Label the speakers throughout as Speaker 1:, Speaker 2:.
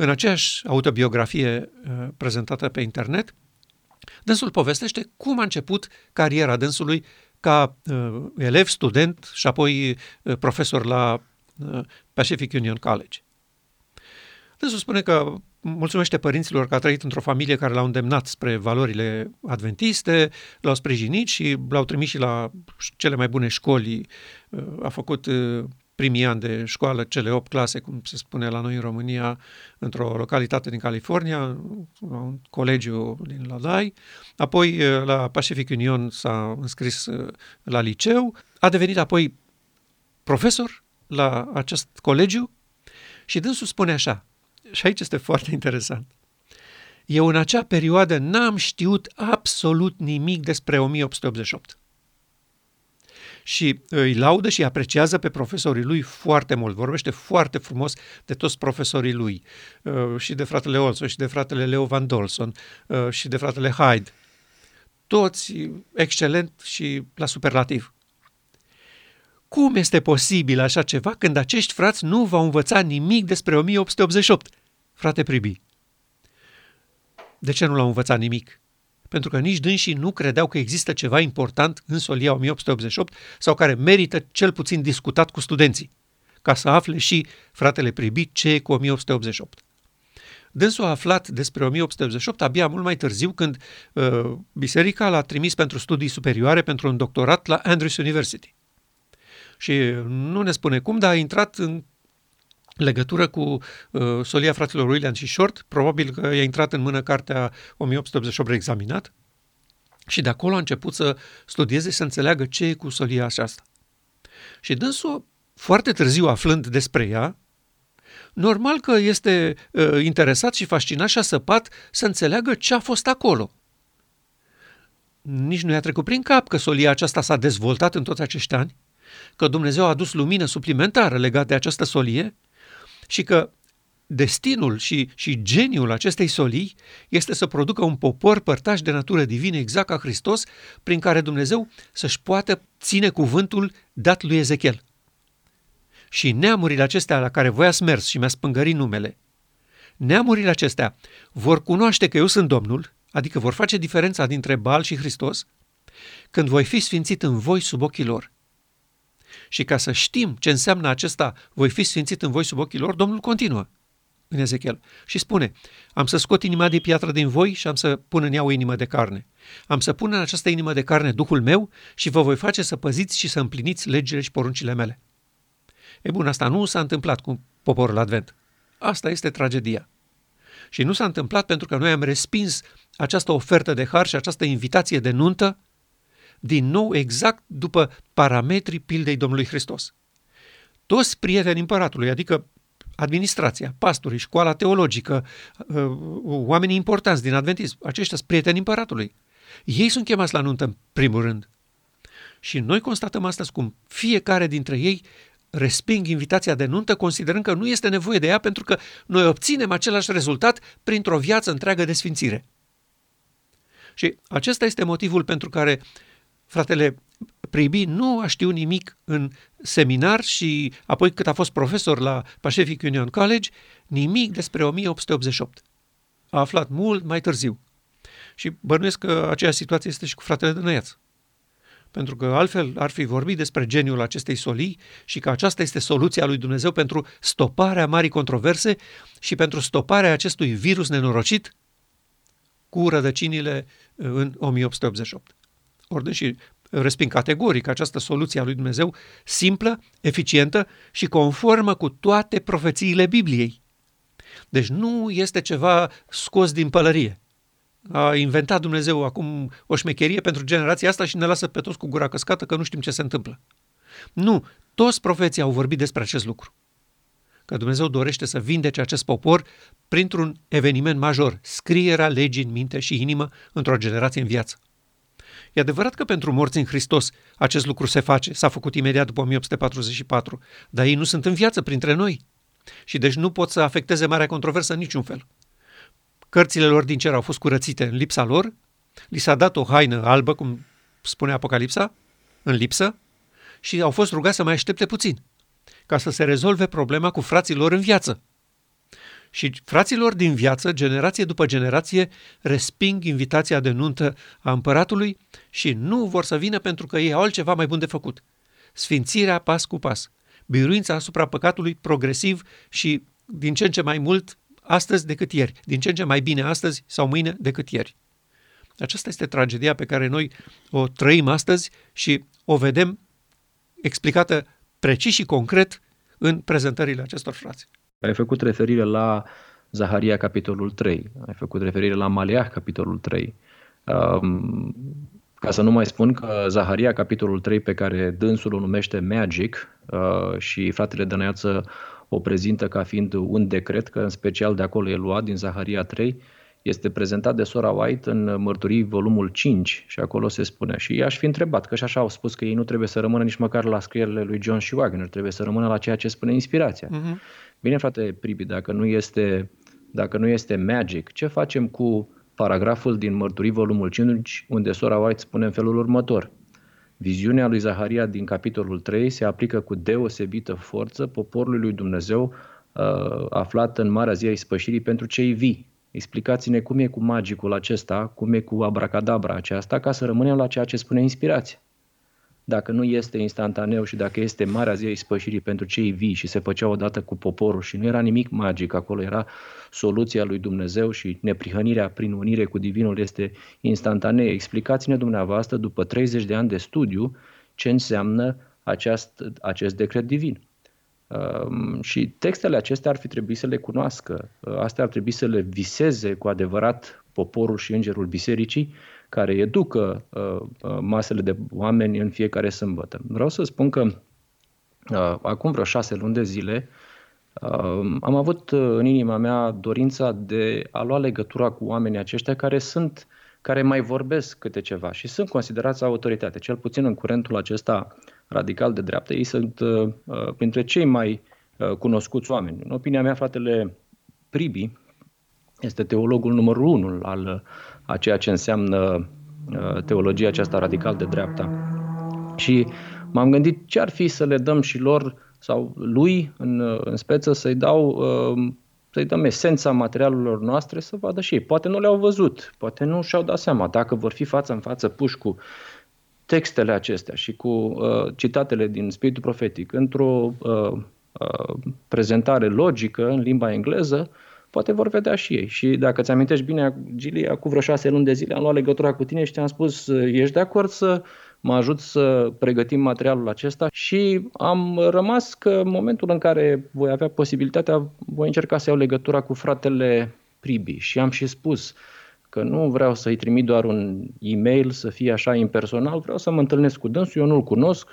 Speaker 1: în aceeași autobiografie uh, prezentată pe internet, dânsul povestește cum a început cariera dânsului ca uh, elev, student și apoi uh, profesor la uh, Pacific Union College. Dânsul spune că mulțumește părinților că a trăit într-o familie care l-au îndemnat spre valorile adventiste, l-au sprijinit și l-au trimis și la cele mai bune școli. Uh, a făcut uh, primii ani de școală, cele 8 clase, cum se spune la noi în România, într-o localitate din California, un colegiu din Ladai. Apoi uh, la Pacific Union s-a înscris la liceu. A devenit apoi profesor la acest colegiu și dânsul spune așa, și aici este foarte interesant. Eu în acea perioadă n-am știut absolut nimic despre 1888. Și îi laudă și apreciază pe profesorii lui foarte mult. Vorbește foarte frumos de toți profesorii lui. Uh, și de fratele Olson, și de fratele Leo Van Dolson, uh, și de fratele Hyde. Toți excelent și la superlativ. Cum este posibil așa ceva când acești frați nu v-au învățat nimic despre 1888? Frate Pribi, de ce nu l-au învățat nimic? Pentru că nici dânsii nu credeau că există ceva important în solia 1888 sau care merită cel puțin discutat cu studenții, ca să afle și fratele Pribi ce e cu 1888. Dânsul a aflat despre 1888 abia mult mai târziu când uh, biserica l-a trimis pentru studii superioare pentru un doctorat la Andrews University. Și nu ne spune cum, dar a intrat în legătură cu uh, solia fraților William și Short, probabil că i-a intrat în mână cartea 1888 reexaminat și de acolo a început să studieze, să înțeleagă ce e cu solia aceasta. Și dânsul, foarte târziu aflând despre ea, normal că este uh, interesat și fascinat și a săpat să înțeleagă ce a fost acolo. Nici nu i-a trecut prin cap că solia aceasta s-a dezvoltat în toți acești ani, că Dumnezeu a adus lumină suplimentară legată de această solie și că destinul și, și geniul acestei solii este să producă un popor părtaș de natură divină exact ca Hristos, prin care Dumnezeu să-și poată ține cuvântul dat lui Ezechiel. Și neamurile acestea la care voi ați mers și mi-ați spângărit numele, neamurile acestea vor cunoaște că eu sunt Domnul, adică vor face diferența dintre Baal și Hristos, când voi fi sfințit în voi sub ochii lor. Și ca să știm ce înseamnă acesta, voi fi sfințit în voi sub ochii lor, Domnul continuă în Ezechiel și spune, am să scot inima de piatră din voi și am să pun în ea o inimă de carne. Am să pun în această inimă de carne Duhul meu și vă voi face să păziți și să împliniți legile și poruncile mele. E bun, asta nu s-a întâmplat cu poporul Advent. Asta este tragedia. Și nu s-a întâmplat pentru că noi am respins această ofertă de har și această invitație de nuntă din nou exact după parametrii pildei Domnului Hristos. Toți prietenii împăratului, adică administrația, pastorii, școala teologică, uh, oamenii importanți din adventism, aceștia sunt prieteni împăratului. Ei sunt chemați la nuntă în primul rând. Și noi constatăm astăzi cum fiecare dintre ei resping invitația de nuntă considerând că nu este nevoie de ea pentru că noi obținem același rezultat printr-o viață întreagă de sfințire. Și acesta este motivul pentru care fratele Pribi nu a știut nimic în seminar și apoi cât a fost profesor la Pacific Union College, nimic despre 1888. A aflat mult mai târziu. Și bănuiesc că aceeași situație este și cu fratele de Năiaț. Pentru că altfel ar fi vorbit despre geniul acestei solii și că aceasta este soluția lui Dumnezeu pentru stoparea marii controverse și pentru stoparea acestui virus nenorocit cu rădăcinile în 1888. Ori și resping categoric această soluție a lui Dumnezeu, simplă, eficientă și conformă cu toate profețiile Bibliei. Deci nu este ceva scos din pălărie. A inventat Dumnezeu acum o șmecherie pentru generația asta și ne lasă pe toți cu gura căscată că nu știm ce se întâmplă. Nu, toți profeții au vorbit despre acest lucru. Că Dumnezeu dorește să vindece acest popor printr-un eveniment major, scrierea legii în minte și inimă într-o generație în viață. E adevărat că pentru morți în Hristos acest lucru se face, s-a făcut imediat după 1844, dar ei nu sunt în viață printre noi. Și deci nu pot să afecteze marea controversă în niciun fel. Cărțile lor din cer au fost curățite în lipsa lor, li s-a dat o haină albă, cum spune Apocalipsa, în lipsă, și au fost rugați să mai aștepte puțin, ca să se rezolve problema cu frații lor în viață. Și fraților din viață, generație după generație, resping invitația de nuntă a împăratului și nu vor să vină pentru că ei au altceva mai bun de făcut. Sfințirea pas cu pas, biruința asupra păcatului progresiv și din ce în ce mai mult astăzi decât ieri, din ce în ce mai bine astăzi sau mâine decât ieri. Aceasta este tragedia pe care noi o trăim astăzi și o vedem explicată precis și concret în prezentările acestor frați.
Speaker 2: Ai făcut referire la Zaharia, capitolul 3, ai făcut referire la Maleah, capitolul 3. Um, ca să nu mai spun că Zaharia, capitolul 3, pe care dânsul o numește Magic uh, și fratele Dăneață o prezintă ca fiind un decret, că în special de acolo e luat, din Zaharia 3, este prezentat de sora White în Mărturii volumul 5 și acolo se spune. Și i-aș fi întrebat, că și așa au spus că ei nu trebuie să rămână nici măcar la scrierile lui John și Wagner, trebuie să rămână la ceea ce spune inspirația. Uh-huh. Bine, frate Pribi, dacă nu este, dacă nu este magic, ce facem cu paragraful din Mărturii volumul 5 unde sora White spune în felul următor. Viziunea lui Zaharia din capitolul 3 se aplică cu deosebită forță poporului lui Dumnezeu uh, aflat în marea zi a ispășirii pentru cei vii, Explicați-ne cum e cu magicul acesta, cum e cu abracadabra aceasta, ca să rămânem la ceea ce spune inspirația. Dacă nu este instantaneu și dacă este marea zi a ispășirii pentru cei vii și se făcea odată cu poporul și nu era nimic magic acolo, era soluția lui Dumnezeu și neprihănirea prin unire cu Divinul este instantanee. Explicați-ne dumneavoastră, după 30 de ani de studiu, ce înseamnă aceast, acest decret divin. Um, și textele acestea ar fi trebuit să le cunoască. Uh, astea ar trebui să le viseze cu adevărat poporul și îngerul bisericii care educă uh, uh, masele de oameni în fiecare sâmbătă. Vreau să spun că acum vreo șase luni de zile am avut în inima mea dorința de a lua legătura cu oamenii aceștia care sunt care mai vorbesc câte ceva și sunt considerați autoritate, cel puțin în curentul acesta radical de dreapta. Ei sunt uh, uh, printre cei mai uh, cunoscuți oameni. În opinia mea, fratele Pribi este teologul numărul unu al uh, a ceea ce înseamnă uh, teologia aceasta radical de dreapta. Și m-am gândit ce ar fi să le dăm și lor sau lui în, uh, în speță să-i dau uh, să-i dăm esența materialelor noastre să vadă și ei. Poate nu le-au văzut, poate nu și-au dat seama. Dacă vor fi față în față puși cu textele acestea și cu uh, citatele din Spiritul Profetic într-o uh, uh, prezentare logică în limba engleză, poate vor vedea și ei. Și dacă ți amintești bine, Gili, acum vreo șase luni de zile am luat legătura cu tine și te-am spus, ești de acord să mă ajut să pregătim materialul acesta? Și am rămas că în momentul în care voi avea posibilitatea, voi încerca să iau legătura cu fratele Pribi. Și am și spus, uh, că nu vreau să-i trimit doar un e-mail să fie așa impersonal, vreau să mă întâlnesc cu dânsul, eu nu-l cunosc,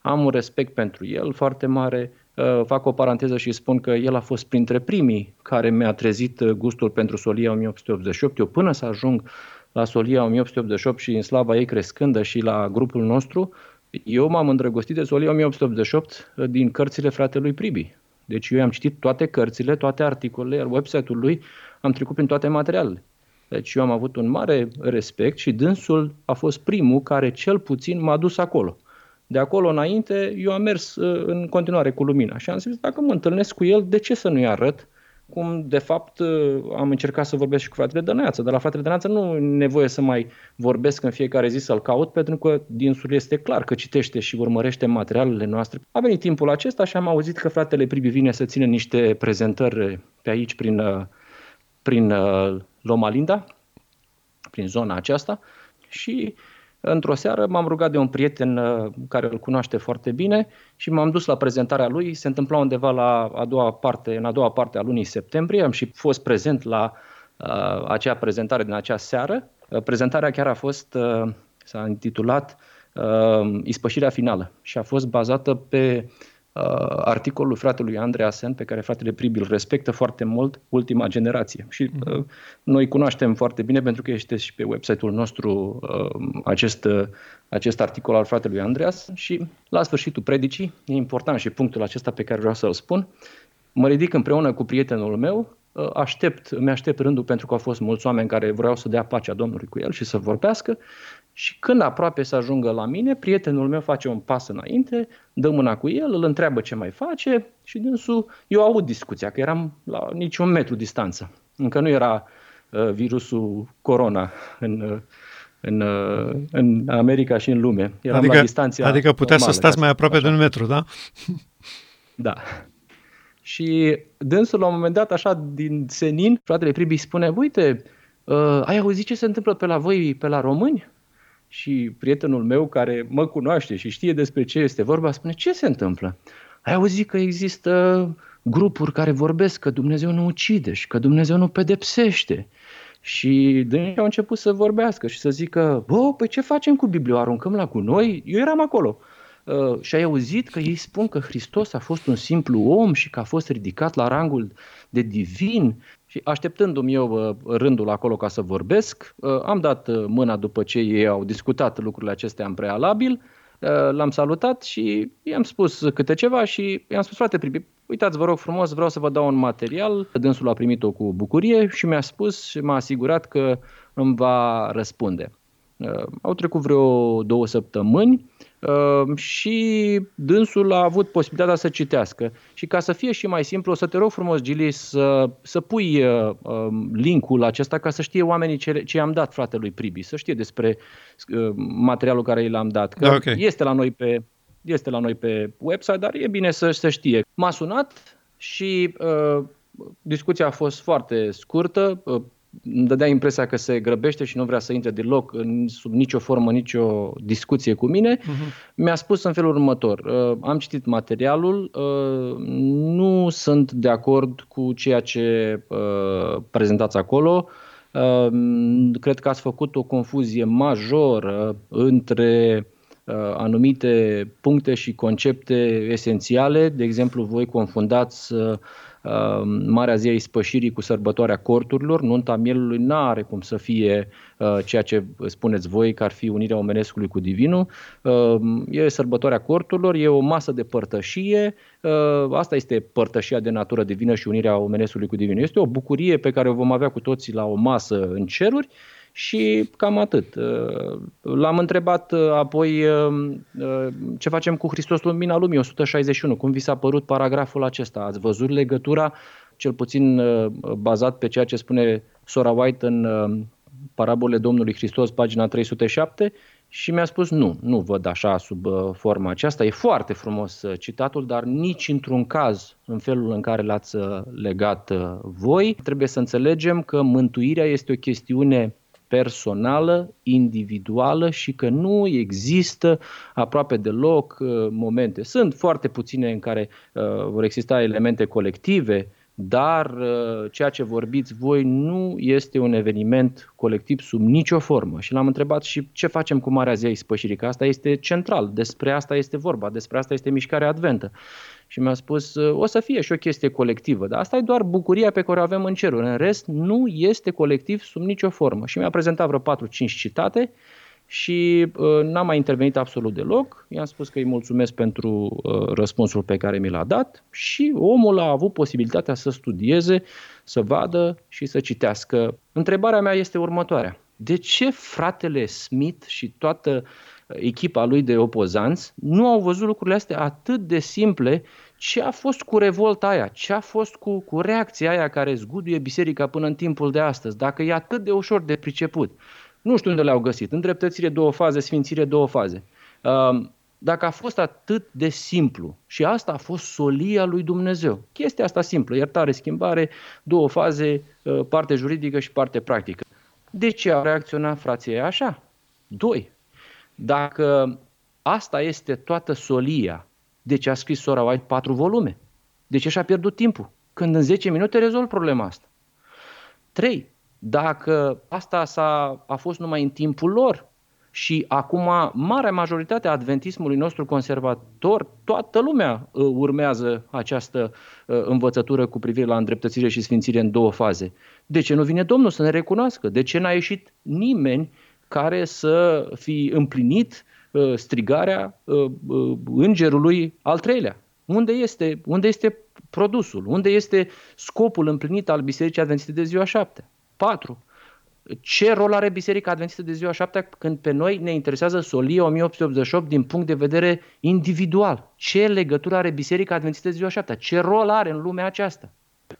Speaker 2: am un respect pentru el foarte mare, uh, fac o paranteză și spun că el a fost printre primii care mi-a trezit uh, gustul pentru Solia 1888. Eu până să ajung la Solia 1888 și în slava ei crescândă și la grupul nostru, eu m-am îndrăgostit de Solia 1888 uh, din cărțile fratelui Pribi. Deci eu am citit toate cărțile, toate articolele, website-ul lui, am trecut prin toate materialele. Deci eu am avut un mare respect și dânsul a fost primul care cel puțin m-a dus acolo. De acolo înainte, eu am mers uh, în continuare cu lumina și am zis, dacă mă întâlnesc cu el, de ce să nu-i arăt? Cum, de fapt, uh, am încercat să vorbesc și cu fratele Dăneață, dar la fratele Dăneață nu e nevoie să mai vorbesc în fiecare zi să-l caut, pentru că dinsul este clar că citește și urmărește materialele noastre. A venit timpul acesta și am auzit că fratele Pribi vine să țină niște prezentări pe aici, prin, uh, prin Loma Linda, prin zona aceasta și într-o seară m-am rugat de un prieten uh, care îl cunoaște foarte bine și m-am dus la prezentarea lui. Se întâmpla undeva la a doua parte, în a doua parte a lunii septembrie. Am și fost prezent la uh, acea prezentare din acea seară. Uh, prezentarea chiar a fost, uh, s-a intitulat uh, Ispășirea finală și a fost bazată pe uh, uh, articolul fratelui Andreasen, pe care fratele Pribi îl respectă foarte mult, ultima generație. Și mhm. uh, noi cunoaștem foarte bine, pentru că este și pe website-ul nostru uh, acest, uh, acest articol al fratelui Andreas și la sfârșitul predicii, e important și punctul acesta pe care vreau să-l spun, mă ridic împreună cu prietenul meu, uh, aștept, îmi aștept rândul pentru că au fost mulți oameni care vreau să dea pacea Domnului cu el și să vorbească și când aproape să ajungă la mine, prietenul meu face un pas înainte, dă mâna cu el, îl întreabă ce mai face, și dânsul, eu aud discuția, că eram la niciun metru distanță. Încă nu era uh, virusul corona în, uh, în, uh, în America și în lume. Eram
Speaker 1: adică,
Speaker 2: la distanță
Speaker 1: Adică putea să stați mai aproape așa. de un metru, da?
Speaker 2: Da. Și dânsul la un moment dat, așa, din senin, fratele Pribi spune, uite, uh, ai auzit ce se întâmplă pe la voi, pe la români? Și prietenul meu care mă cunoaște și știe despre ce este vorba, spune, ce se întâmplă? Ai auzit că există grupuri care vorbesc că Dumnezeu nu ucide și că Dumnezeu nu pedepsește. Și dânsi au început să vorbească și să zică, bă, păi ce facem cu Biblia? O aruncăm la gunoi? Eu eram acolo. Uh, și ai auzit că ei spun că Hristos a fost un simplu om și că a fost ridicat la rangul de divin. Și așteptându-mi eu uh, rândul acolo ca să vorbesc, uh, am dat uh, mâna după ce ei au discutat lucrurile acestea în prealabil, uh, l-am salutat și i-am spus câte ceva și i-am spus, frate Pribi, uitați, vă rog frumos, vreau să vă dau un material. Dânsul a primit-o cu bucurie și mi-a spus și m-a asigurat că îmi va răspunde. Uh, au trecut vreo două săptămâni uh, și dânsul a avut posibilitatea să citească. Și ca să fie și mai simplu, o să te rog frumos, Gili, să, să pui uh, um, linkul acesta ca să știe oamenii ce, ce am dat fratelui Pribi, să știe despre materialul care i l-am dat. Că
Speaker 1: da, okay.
Speaker 2: este la noi pe este la noi pe website, dar e bine să se știe. M-a sunat și uh, discuția a fost foarte scurtă. Uh, îmi dădea impresia că se grăbește și nu vrea să intre deloc în, sub nicio formă, nicio discuție cu mine. Uh-huh. Mi-a spus în felul următor, uh, am citit materialul, uh, nu sunt de acord cu ceea ce uh, prezentați acolo, uh, cred că ați făcut o confuzie majoră între uh, anumite puncte și concepte esențiale, de exemplu voi confundați uh, uh, Marea Zi a Ispășirii cu sărbătoarea corturilor. Nunta mielului nu are cum să fie uh, ceea ce spuneți voi că ar fi unirea omenescului cu divinul. Uh, e sărbătoarea corturilor, e o masă de părtășie. Uh, asta este părtășia de natură divină și unirea omenescului cu divinul. Este o bucurie pe care o vom avea cu toții la o masă în ceruri. Și cam atât. Uh, l-am întrebat uh, apoi uh, ce facem cu Hristos Lumina Lumii 161, cum vi s-a părut paragraful acesta? Ați văzut legătura, cel puțin bazat pe ceea ce spune Sora White în Parabole Domnului Hristos, pagina 307, și mi-a spus nu, nu văd așa sub forma aceasta. E foarte frumos citatul, dar nici într-un caz în felul în care l-ați legat voi. Trebuie să înțelegem că mântuirea este o chestiune personală, individuală și că nu există aproape deloc uh, momente. Sunt foarte puține în care uh, vor exista elemente colective, dar uh, ceea ce vorbiți voi nu este un eveniment colectiv sub nicio formă. Și l-am întrebat și ce facem cu Marea Zi a Ispășirii, că asta este central, despre asta este vorba, despre asta este mișcarea adventă și mi-a spus o să fie și o chestie colectivă, dar asta e doar bucuria pe care o avem în ceruri. În rest, nu este colectiv sub nicio formă. Și mi-a prezentat vreo 4-5 citate și uh, n-am mai intervenit absolut deloc. I-am spus că îi mulțumesc pentru uh, răspunsul pe care mi l-a dat și omul a avut posibilitatea să studieze, să vadă și să citească. Întrebarea mea este următoarea. De ce fratele Smith și toată echipa lui de opozanți nu au văzut lucrurile astea atât de simple ce a fost cu revolta aia, ce a fost cu, cu reacția aia care zguduie biserica până în timpul de astăzi, dacă e atât de ușor de priceput. Nu știu unde le-au găsit, îndreptățire două faze, sfințire două faze. Um, dacă a fost atât de simplu și asta a fost solia lui Dumnezeu, chestia asta simplă, iertare, schimbare, două faze, uh, parte juridică și parte practică. De ce au reacționat frații așa? Doi, dacă asta este toată solia, de ce a scris Sora White patru volume? De ce și-a pierdut timpul? Când în 10 minute rezolv problema asta. 3. Dacă asta s-a, a fost numai în timpul lor și acum marea majoritate a adventismului nostru conservator, toată lumea uh, urmează această uh, învățătură cu privire la îndreptățire și sfințire în două faze. De ce nu vine Domnul să ne recunoască? De ce n-a ieșit nimeni care să fi împlinit uh, strigarea uh, uh, îngerului al treilea. Unde este, unde este produsul? Unde este scopul împlinit al Bisericii Adventiste de ziua șapte? 4. ce rol are Biserica Adventistă de ziua șaptea când pe noi ne interesează solie 1888 din punct de vedere individual? Ce legătură are Biserica Adventistă de ziua șaptea? Ce rol are în lumea aceasta?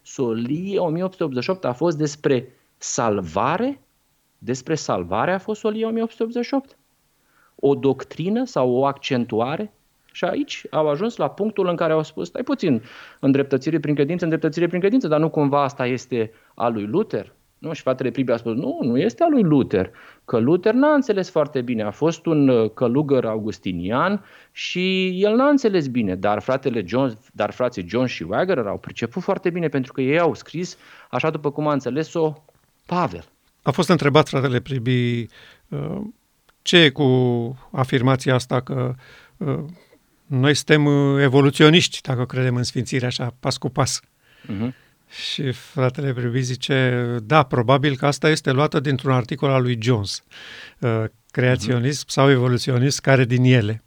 Speaker 2: Solie 1888 a fost despre salvare? Despre salvare a fost solie 1888? O doctrină sau o accentuare? Și aici au ajuns la punctul în care au spus, stai puțin, îndreptățire prin credință, îndreptățire prin credință, dar nu cumva asta este a lui Luther? Nu? Și fratele Pribi a spus, nu, nu este a lui Luther, că Luther n-a înțeles foarte bine, a fost un uh, călugăr augustinian și el n-a înțeles bine, dar fratele John, dar frații John și Wagner au priceput foarte bine pentru că ei au scris așa după cum a înțeles-o Pavel.
Speaker 1: A fost întrebat fratele Pribi uh, ce e cu afirmația asta că uh, noi suntem evoluționiști dacă credem în sfințire așa pas cu pas. Uh-huh. Și fratele Pribi zice, da, probabil că asta este luată dintr-un articol al lui Jones, uh, creaționism uh-huh. sau evoluționism, care din ele.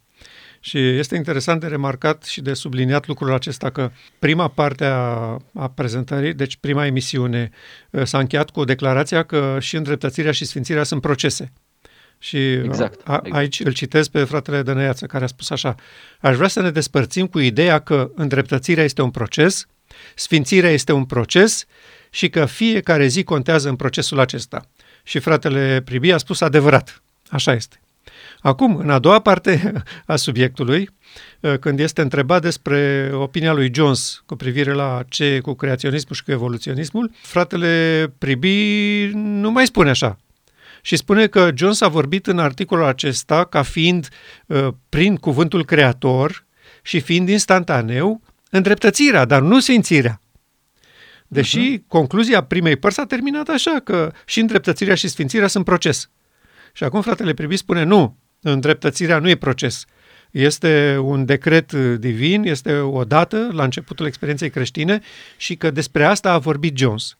Speaker 1: Și este interesant de remarcat și de subliniat lucrul acesta că prima parte a, a prezentării, deci prima emisiune, uh, s-a încheiat cu declarația că și îndreptățirea și sfințirea sunt procese. Și
Speaker 2: exact,
Speaker 1: a,
Speaker 2: exact.
Speaker 1: aici îl citesc pe fratele Dănăiață, care a spus așa, aș vrea să ne despărțim cu ideea că îndreptățirea este un proces, Sfințirea este un proces și că fiecare zi contează în procesul acesta. Și fratele Pribi a spus adevărat. Așa este. Acum, în a doua parte a subiectului, când este întrebat despre opinia lui Jones cu privire la ce cu creaționismul și cu evoluționismul, fratele Pribi nu mai spune așa. Și spune că Jones a vorbit în articolul acesta ca fiind, prin cuvântul creator și fiind instantaneu, îndreptățirea, dar nu sfințirea. Deși uh-huh. concluzia primei părți a terminat așa, că și îndreptățirea și sfințirea sunt proces. Și acum fratele Pribi spune, nu, îndreptățirea nu e proces. Este un decret divin, este o dată la începutul experienței creștine și că despre asta a vorbit Jones.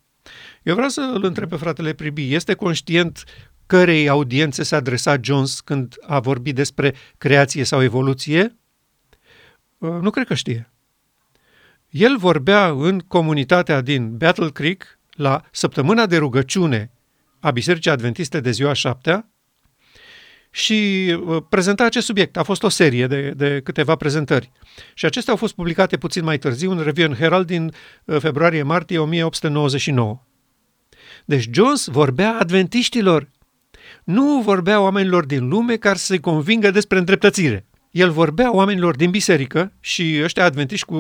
Speaker 1: Eu vreau să îl întreb pe fratele Pribi, este conștient cărei audiențe s-a adresat Jones când a vorbit despre creație sau evoluție? Nu cred că știe. El vorbea în comunitatea din Battle Creek la săptămâna de rugăciune a Bisericii Adventiste de ziua șaptea și uh, prezenta acest subiect. A fost o serie de, de câteva prezentări. Și acestea au fost publicate puțin mai târziu în Review and Herald din uh, februarie-martie 1899. Deci Jones vorbea adventiștilor, nu vorbea oamenilor din lume care să se convingă despre îndreptățire el vorbea oamenilor din biserică și ăștia adventiști cu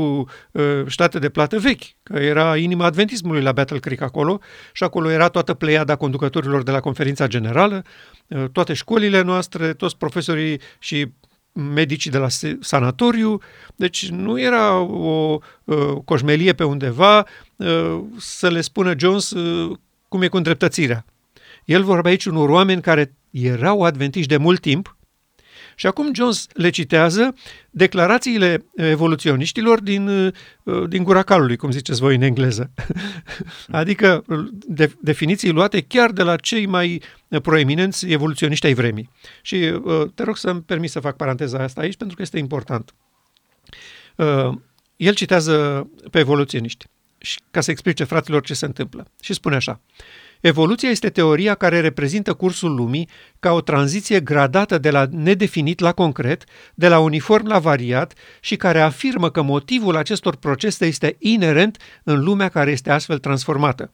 Speaker 1: uh, state de plată vechi, că era inima adventismului la Battle Creek acolo și acolo era toată pleiada conducătorilor de la conferința generală, uh, toate școlile noastre, toți profesorii și medicii de la sanatoriu, deci nu era o uh, coșmelie pe undeva uh, să le spună Jones uh, cum e cu îndreptățirea. El vorbea aici unor oameni care erau adventiști de mult timp, și acum Jones le citează declarațiile evoluționiștilor din, uh, din gura calului, cum ziceți voi în engleză. adică de, definiții luate chiar de la cei mai proeminenți evoluționiști ai vremii. Și uh, te rog să-mi permis să fac paranteza asta aici, pentru că este important. Uh, el citează pe evoluționiști și ca să explice fraților ce se întâmplă. Și spune așa. Evoluția este teoria care reprezintă cursul lumii ca o tranziție gradată de la nedefinit la concret, de la uniform la variat și care afirmă că motivul acestor procese este inerent în lumea care este astfel transformată.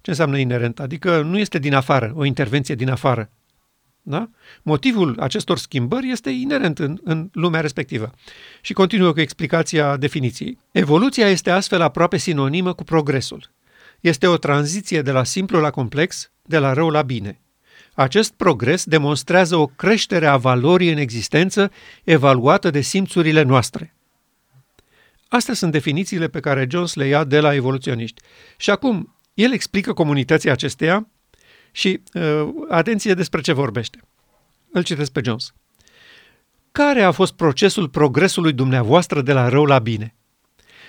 Speaker 1: Ce înseamnă inerent? Adică nu este din afară, o intervenție din afară. Da? Motivul acestor schimbări este inerent în, în lumea respectivă. Și continuă cu explicația definiției. Evoluția este astfel aproape sinonimă cu progresul. Este o tranziție de la simplu la complex, de la rău la bine. Acest progres demonstrează o creștere a valorii în existență evaluată de simțurile noastre. Astea sunt definițiile pe care Jones le ia de la evoluționiști. Și acum, el explică comunității acesteia și uh, atenție despre ce vorbește. Îl citesc pe Jones. Care a fost procesul progresului dumneavoastră de la rău la bine?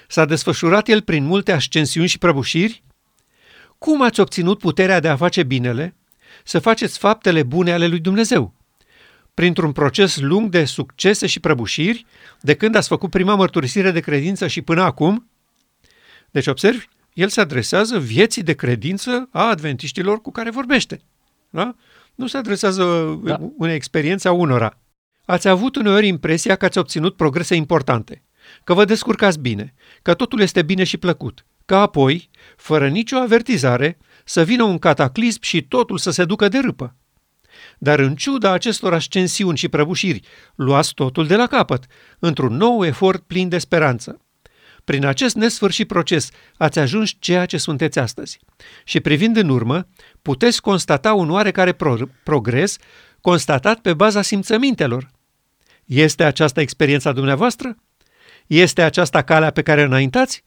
Speaker 1: S-a desfășurat el prin multe ascensiuni și prăbușiri? Cum ați obținut puterea de a face binele, să faceți faptele bune ale lui Dumnezeu? Printr-un proces lung de succese și prăbușiri, de când ați făcut prima mărturisire de credință și până acum? Deci observi, el se adresează vieții de credință a adventiștilor cu care vorbește. Da? Nu se adresează da. unei experiențe a unora. Ați avut uneori impresia că ați obținut progrese importante, că vă descurcați bine, că totul este bine și plăcut, că apoi, fără nicio avertizare, să vină un cataclism și totul să se ducă de râpă. Dar în ciuda acestor ascensiuni și prăbușiri, luați totul de la capăt, într-un nou efort plin de speranță. Prin acest nesfârșit proces ați ajuns ceea ce sunteți astăzi. Și privind în urmă, puteți constata un oarecare pro- progres constatat pe baza simțămintelor. Este aceasta experiența dumneavoastră? Este aceasta calea pe care înaintați?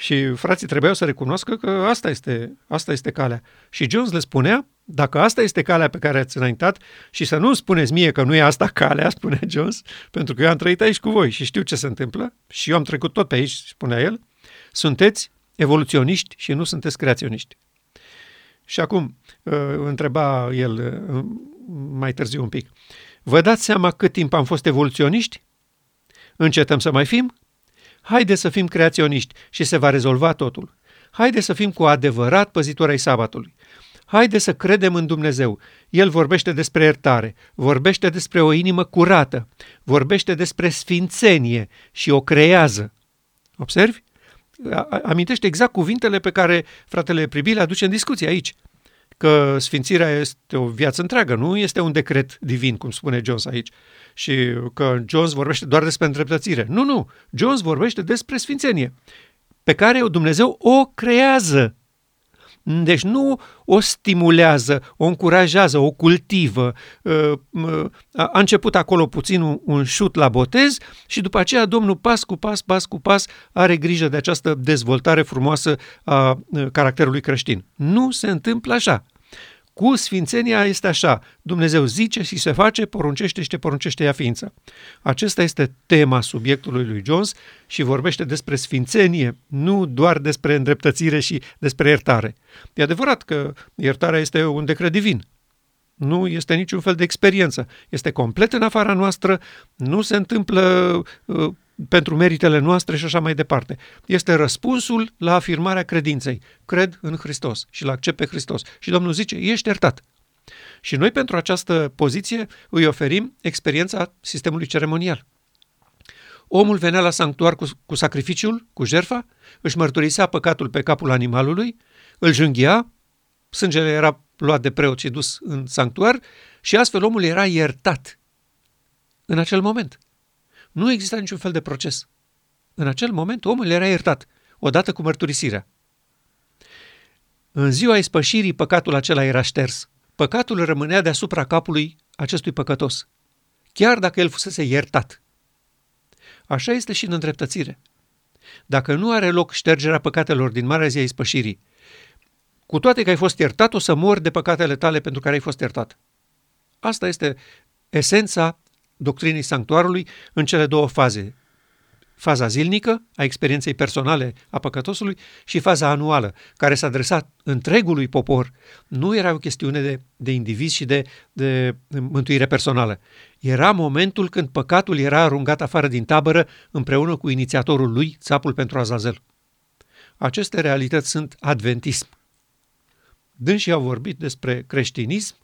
Speaker 1: Și frații trebuiau să recunoască că asta este, asta este calea. Și Jones le spunea, dacă asta este calea pe care ați înaintat și să nu spuneți mie că nu e asta calea, spune Jones, pentru că eu am trăit aici cu voi și știu ce se întâmplă și eu am trecut tot pe aici, spunea el, sunteți evoluționiști și nu sunteți creaționiști. Și acum, uh, întreba el uh, mai târziu un pic, vă dați seama cât timp am fost evoluționiști? Încetăm să mai fim? Haide să fim creaționiști și se va rezolva totul. Haide să fim cu adevărat păzitori ai sabatului. Haide să credem în Dumnezeu. El vorbește despre iertare, vorbește despre o inimă curată, vorbește despre sfințenie și o creează. Observi? Amintește exact cuvintele pe care fratele Pribil le aduce în discuție aici. Că sfințirea este o viață întreagă, nu este un decret divin, cum spune Jones aici. Și că Jones vorbește doar despre îndreptățire. Nu, nu. Jones vorbește despre sfințenie, pe care Dumnezeu o creează. Deci nu o stimulează, o încurajează, o cultivă. Ă, a început acolo puțin un șut la botez și după aceea Domnul pas cu pas, pas cu pas are grijă de această dezvoltare frumoasă a ă, caracterului creștin. Nu se întâmplă așa. Cu sfințenia este așa, Dumnezeu zice și se face, poruncește și te poruncește ea ființă. Acesta este tema subiectului lui Jones și vorbește despre sfințenie, nu doar despre îndreptățire și despre iertare. E adevărat că iertarea este un decret divin, nu este niciun fel de experiență. Este complet în afara noastră, nu se întâmplă uh, pentru meritele noastre și așa mai departe. Este răspunsul la afirmarea credinței. Cred în Hristos și îl accept pe Hristos. Și Domnul zice, ești iertat. Și noi pentru această poziție îi oferim experiența sistemului ceremonial. Omul venea la sanctuar cu, cu sacrificiul, cu jerfa, își mărturisea păcatul pe capul animalului, îl jânghia, sângele era luat de preot și dus în sanctuar și astfel omul era iertat în acel moment. Nu exista niciun fel de proces. În acel moment omul era iertat, odată cu mărturisirea. În ziua ispășirii, păcatul acela era șters. Păcatul rămânea deasupra capului acestui păcătos, chiar dacă el fusese iertat. Așa este și în îndreptățire. Dacă nu are loc ștergerea păcatelor din Marea Zi a Ispășirii, cu toate că ai fost iertat, o să mori de păcatele tale pentru care ai fost iertat. Asta este esența doctrinii sanctuarului în cele două faze. Faza zilnică a experienței personale a păcătosului și faza anuală, care s-a adresat întregului popor. Nu era o chestiune de, de indivizi și de, de mântuire personală. Era momentul când păcatul era aruncat afară din tabără împreună cu inițiatorul lui, țapul pentru Azazel. Aceste realități sunt adventism. Dânsii au vorbit despre creștinism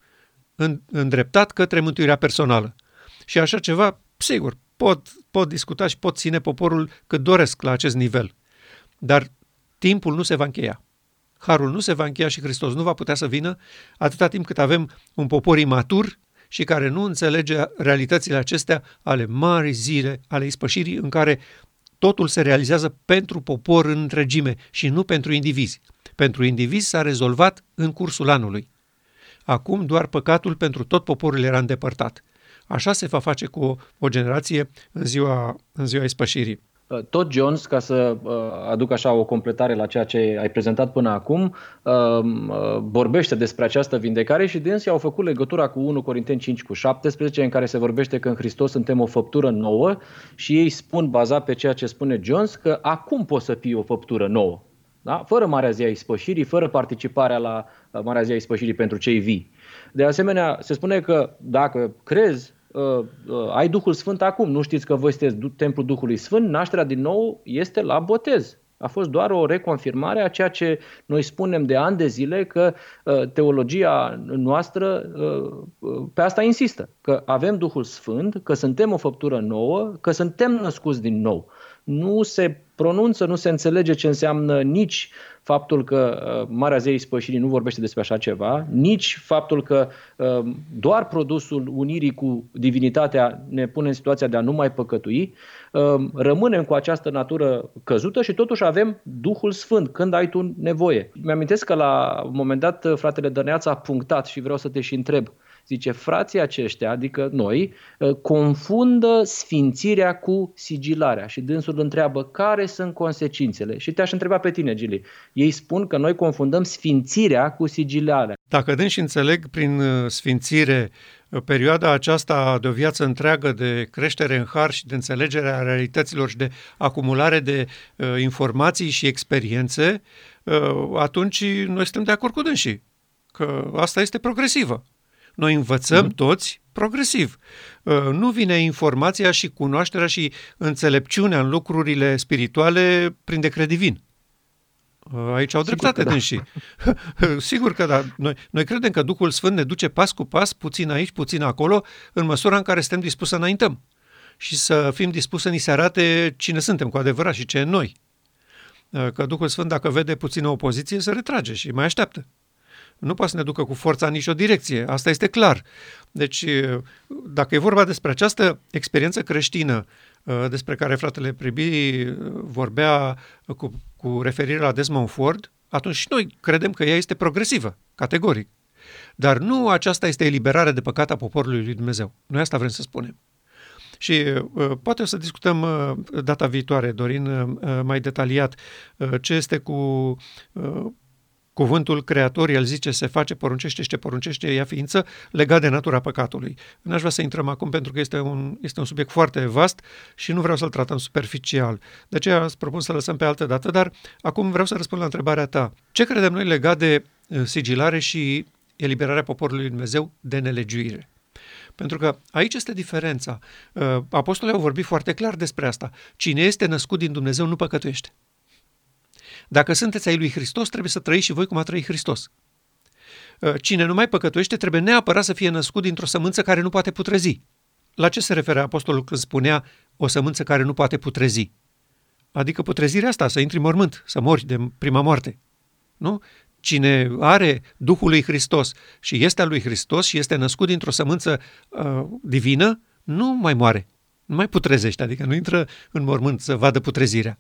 Speaker 1: îndreptat către mântuirea personală. Și așa ceva, sigur, pot, pot discuta și pot ține poporul cât doresc la acest nivel. Dar timpul nu se va încheia. Harul nu se va încheia și Hristos nu va putea să vină atâta timp cât avem un popor imatur și care nu înțelege realitățile acestea ale mari zile, ale ispășirii, în care totul se realizează pentru popor în întregime și nu pentru indivizi. Pentru indivizi s-a rezolvat în cursul anului. Acum doar păcatul pentru tot poporul era îndepărtat. Așa se va face cu o, o generație în ziua, în ziua ispășirii.
Speaker 2: Uh, tot Jones, ca să uh, aduc așa o completare la ceea ce ai prezentat până acum, um, uh, vorbește despre această vindecare și dânsii au făcut legătura cu 1 Corinteni 5 cu 17, în care se vorbește că în Hristos suntem o făptură nouă și ei spun, bazat pe ceea ce spune Jones, că acum poți să fii o făptură nouă. Da? Fără Marea Zi a Ispășirii, fără participarea la Marea Zi a Ispășirii pentru cei vii. De asemenea, se spune că dacă crezi, uh, uh, ai Duhul Sfânt acum, nu știți că voi sunteți templul Duhului Sfânt, nașterea din nou este la botez. A fost doar o reconfirmare a ceea ce noi spunem de ani de zile că uh, teologia noastră uh, pe asta insistă, că avem Duhul Sfânt, că suntem o făptură nouă, că suntem născuți din nou. Nu se pronunță, nu se înțelege ce înseamnă nici faptul că uh, Marea Zei Spășirii nu vorbește despre așa ceva, nici faptul că uh, doar produsul unirii cu divinitatea ne pune în situația de a nu mai păcătui, uh, rămânem cu această natură căzută și totuși avem Duhul Sfânt când ai tu nevoie. Mi-amintesc că la un moment dat fratele Dăneața a punctat și vreau să te și întreb. Zice, frații aceștia, adică noi, confundă sfințirea cu sigilarea și dânsul întreabă care sunt consecințele. Și te-aș întreba pe tine, Gili. Ei spun că noi confundăm sfințirea cu sigilarea.
Speaker 1: Dacă dâns și înțeleg prin uh, sfințire uh, perioada aceasta de o viață întreagă de creștere în har și de înțelegere a realităților și de acumulare de uh, informații și experiențe, uh, atunci noi suntem de acord cu dânsii că asta este progresivă. Noi învățăm mm-hmm. toți progresiv. Uh, nu vine informația și cunoașterea și înțelepciunea în lucrurile spirituale prin decret divin. Uh, aici au dreptate da. dânsii. Sigur că da. Noi, noi credem că Duhul Sfânt ne duce pas cu pas, puțin aici, puțin acolo, în măsura în care suntem dispuși să înaintăm și să fim dispuși să ni se arate cine suntem cu adevărat și ce e noi. Uh, că Duhul Sfânt, dacă vede puțină opoziție, se retrage și mai așteaptă nu poate să ne ducă cu forța în nicio direcție. Asta este clar. Deci, dacă e vorba despre această experiență creștină despre care fratele Pribi vorbea cu, cu referire la Desmond Ford, atunci și noi credem că ea este progresivă, categoric. Dar nu aceasta este eliberarea de păcat a poporului lui Dumnezeu. Noi asta vrem să spunem. Și uh, poate o să discutăm uh, data viitoare, Dorin, uh, mai detaliat ce este cu Cuvântul Creator, el zice, se face, poruncește și ce poruncește ea ființă, legat de natura păcatului. N-aș vrea să intrăm acum pentru că este un, este un subiect foarte vast și nu vreau să-l tratăm superficial. De aceea îți propun să lăsăm pe altă dată, dar acum vreau să răspund la întrebarea ta. Ce credem noi legat de uh, sigilare și eliberarea poporului lui Dumnezeu de nelegiuire? Pentru că aici este diferența. Uh, apostolii au vorbit foarte clar despre asta. Cine este născut din Dumnezeu nu păcătuiește. Dacă sunteți ai lui Hristos, trebuie să trăiți și voi cum a trăit Hristos. Uh, cine nu mai păcătuiește trebuie neapărat să fie născut dintr-o sămânță care nu poate putrezi. La ce se referă apostolul când spunea o sămânță care nu poate putrezi? Adică putrezirea asta, să intri în mormânt, să mori de prima moarte. Nu? Cine are Duhul lui Hristos și este al lui Hristos și este născut dintr-o sămânță uh, divină, nu mai moare, nu mai putrezește, adică nu intră în mormânt să vadă putrezirea.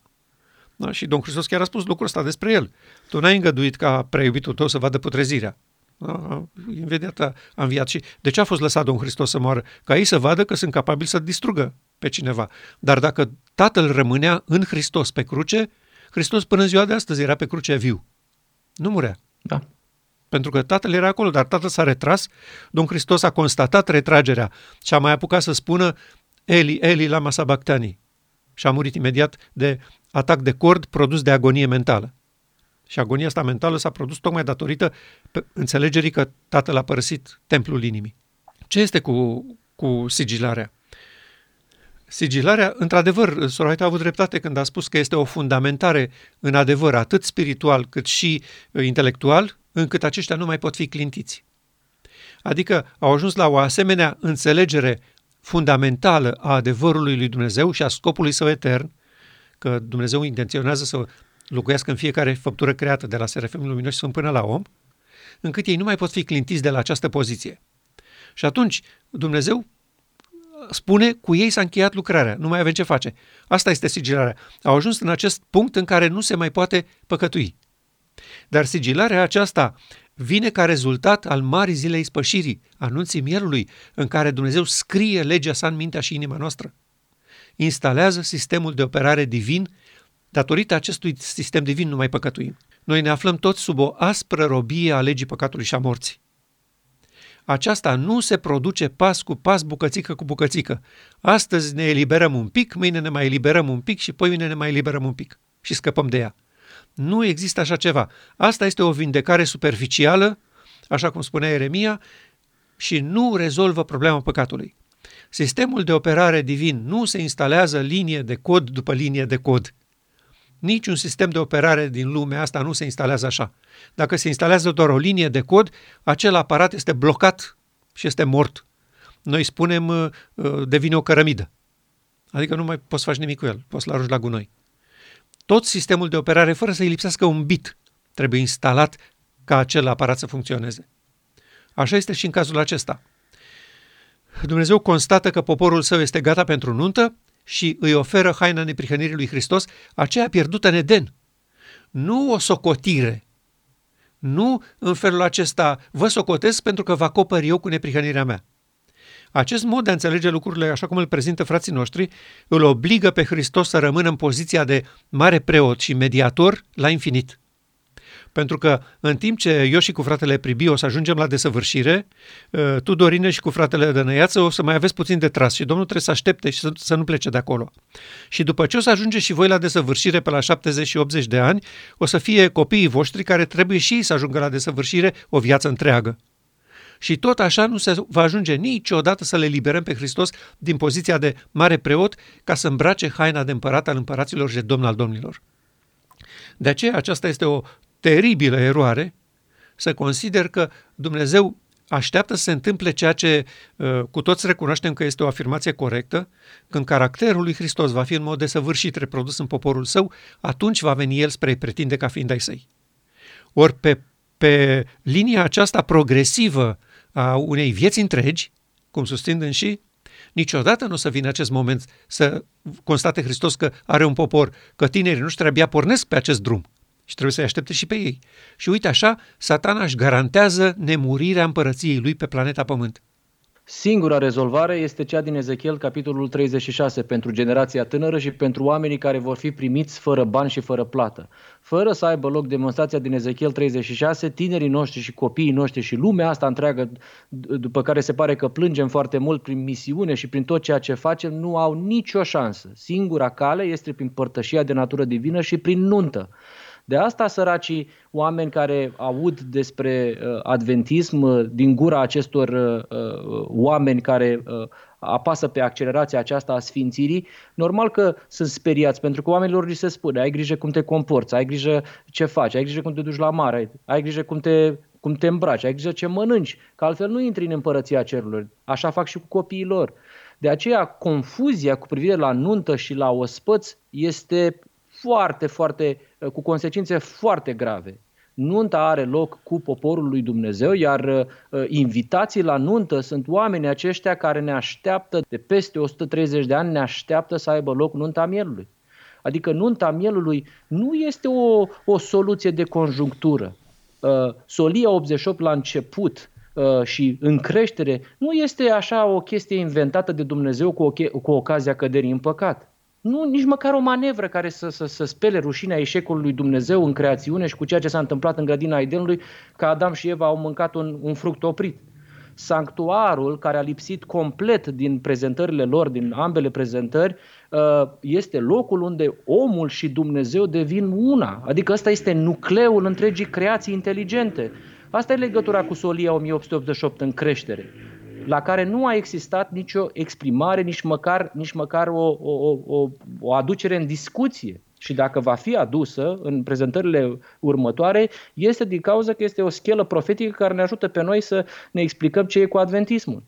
Speaker 1: Da? Și Domnul Hristos chiar a spus lucrul ăsta despre el. Tu n-ai îngăduit ca preiubitul tău să vadă putrezirea. Da? Imediat a, a înviat. Și de ce a fost lăsat Domnul Hristos să moară? Ca ei să vadă că sunt capabili să distrugă pe cineva. Dar dacă Tatăl rămânea în Hristos pe cruce, Hristos până în ziua de astăzi era pe cruce viu. Nu murea.
Speaker 2: Da.
Speaker 1: Pentru că Tatăl era acolo, dar Tatăl s-a retras, Domnul Hristos a constatat retragerea și a mai apucat să spună Eli, Eli, lama sabactani. Și a murit imediat de atac de cord produs de agonie mentală. Și agonia asta mentală s-a produs tocmai datorită înțelegerii că tatăl a părăsit templul inimii. Ce este cu, cu sigilarea? Sigilarea, într-adevăr, Soraita a avut dreptate când a spus că este o fundamentare în adevăr atât spiritual cât și uh, intelectual, încât aceștia nu mai pot fi clintiți. Adică au ajuns la o asemenea înțelegere fundamentală a adevărului lui Dumnezeu și a scopului său etern, că Dumnezeu intenționează să locuiască în fiecare făptură creată, de la serafim luminoși sunt până la om, încât ei nu mai pot fi clintiți de la această poziție. Și atunci Dumnezeu spune, cu ei s-a încheiat lucrarea, nu mai avem ce face. Asta este sigilarea. Au ajuns în acest punct în care nu se mai poate păcătui. Dar sigilarea aceasta vine ca rezultat al marii zilei spășirii, anunții mielului, în care Dumnezeu scrie legea sa în mintea și inima noastră instalează sistemul de operare divin, datorită acestui sistem divin nu mai păcătuim. Noi ne aflăm toți sub o aspră robie a legii păcatului și a morții. Aceasta nu se produce pas cu pas, bucățică cu bucățică. Astăzi ne eliberăm un pic, mâine ne mai eliberăm un pic și poi mâine ne mai eliberăm un pic și scăpăm de ea. Nu există așa ceva. Asta este o vindecare superficială, așa cum spunea Eremia, și nu rezolvă problema păcatului. Sistemul de operare divin nu se instalează linie de cod după linie de cod. Niciun sistem de operare din lumea asta nu se instalează așa. Dacă se instalează doar o linie de cod, acel aparat este blocat și este mort. Noi spunem uh, uh, devine o cărămidă. Adică nu mai poți să faci nimic cu el, poți să-l arunci la gunoi. Tot sistemul de operare, fără să-i lipsească un bit, trebuie instalat ca acel aparat să funcționeze. Așa este și în cazul acesta. Dumnezeu constată că poporul său este gata pentru nuntă și îi oferă haina neprihănirii lui Hristos, aceea pierdută în Eden. Nu o socotire. Nu în felul acesta vă socotesc pentru că vă acopăr eu cu neprihănirea mea. Acest mod de a înțelege lucrurile așa cum îl prezintă frații noștri îl obligă pe Hristos să rămână în poziția de mare preot și mediator la infinit. Pentru că în timp ce eu și cu fratele Pribi o să ajungem la desăvârșire, ă, tu, Dorine, și cu fratele Dănăiață o să mai aveți puțin de tras și Domnul trebuie să aștepte și să, să nu plece de acolo. Și după ce o să ajungeți și voi la desăvârșire pe la 70 și 80 de ani, o să fie copiii voștri care trebuie și ei să ajungă la desăvârșire o viață întreagă. Și tot așa nu se va ajunge niciodată să le liberăm pe Hristos din poziția de mare preot ca să îmbrace haina de împărat al împăraților și de domn al domnilor. De aceea aceasta este o teribilă eroare să consider că Dumnezeu așteaptă să se întâmple ceea ce uh, cu toți recunoaștem că este o afirmație corectă, când caracterul lui Hristos va fi în mod desăvârșit reprodus în poporul său, atunci va veni el spre pretinde ca fiind ai săi. Ori pe, pe linia aceasta progresivă a unei vieți întregi, cum susțin și niciodată nu o să vină acest moment să constate Hristos că are un popor, că tinerii nu abia pornesc pe acest drum și trebuie să-i aștepte și pe ei. Și uite așa, satana își garantează nemurirea împărăției lui pe planeta Pământ.
Speaker 2: Singura rezolvare este cea din Ezechiel, capitolul 36, pentru generația tânără și pentru oamenii care vor fi primiți fără bani și fără plată. Fără să aibă loc demonstrația din Ezechiel 36, tinerii noștri și copiii noștri și lumea asta întreagă, după care se pare că plângem foarte mult prin misiune și prin tot ceea ce facem, nu au nicio șansă. Singura cale este prin părtășia de natură divină și prin nuntă. De asta săracii oameni care aud despre uh, adventism uh, din gura acestor uh, uh, oameni care uh, apasă pe accelerația aceasta a sfințirii, normal că sunt speriați, pentru că oamenilor li se spune, ai grijă cum te comporți, ai grijă ce faci, ai grijă cum te duci la mare, ai grijă cum te, cum te îmbraci, ai grijă ce mănânci, că altfel nu intri în împărăția cerurilor. Așa fac și cu copiii lor. De aceea, confuzia cu privire la nuntă și la ospăți este foarte, foarte, uh, cu consecințe foarte grave. Nunta are loc cu poporul lui Dumnezeu, iar uh, invitații la nuntă sunt oamenii aceștia care ne așteaptă de peste 130 de ani, ne așteaptă să aibă loc nunta mielului. Adică nunta mielului nu este o, o soluție de conjunctură. Uh, Solia 88 la început uh, și în creștere nu este așa o chestie inventată de Dumnezeu cu, cu ocazia căderii în păcat. Nu, nici măcar o manevră care să, să, să spele rușinea eșecului lui Dumnezeu în creațiune și cu ceea ce s-a întâmplat în grădina Edenului, că Adam și Eva au mâncat un, un fruct oprit. Sanctuarul, care a lipsit complet din prezentările lor, din ambele prezentări, uh, este locul unde omul și Dumnezeu devin una. Adică ăsta este nucleul întregii creații inteligente. Asta e legătura cu Solia 1888 în creștere la care nu a existat nicio exprimare, nici măcar, nici măcar o, o, o, o aducere în discuție. Și dacă va fi adusă în prezentările următoare, este din cauza că este o schelă profetică care ne ajută pe noi să ne explicăm ce e cu adventismul.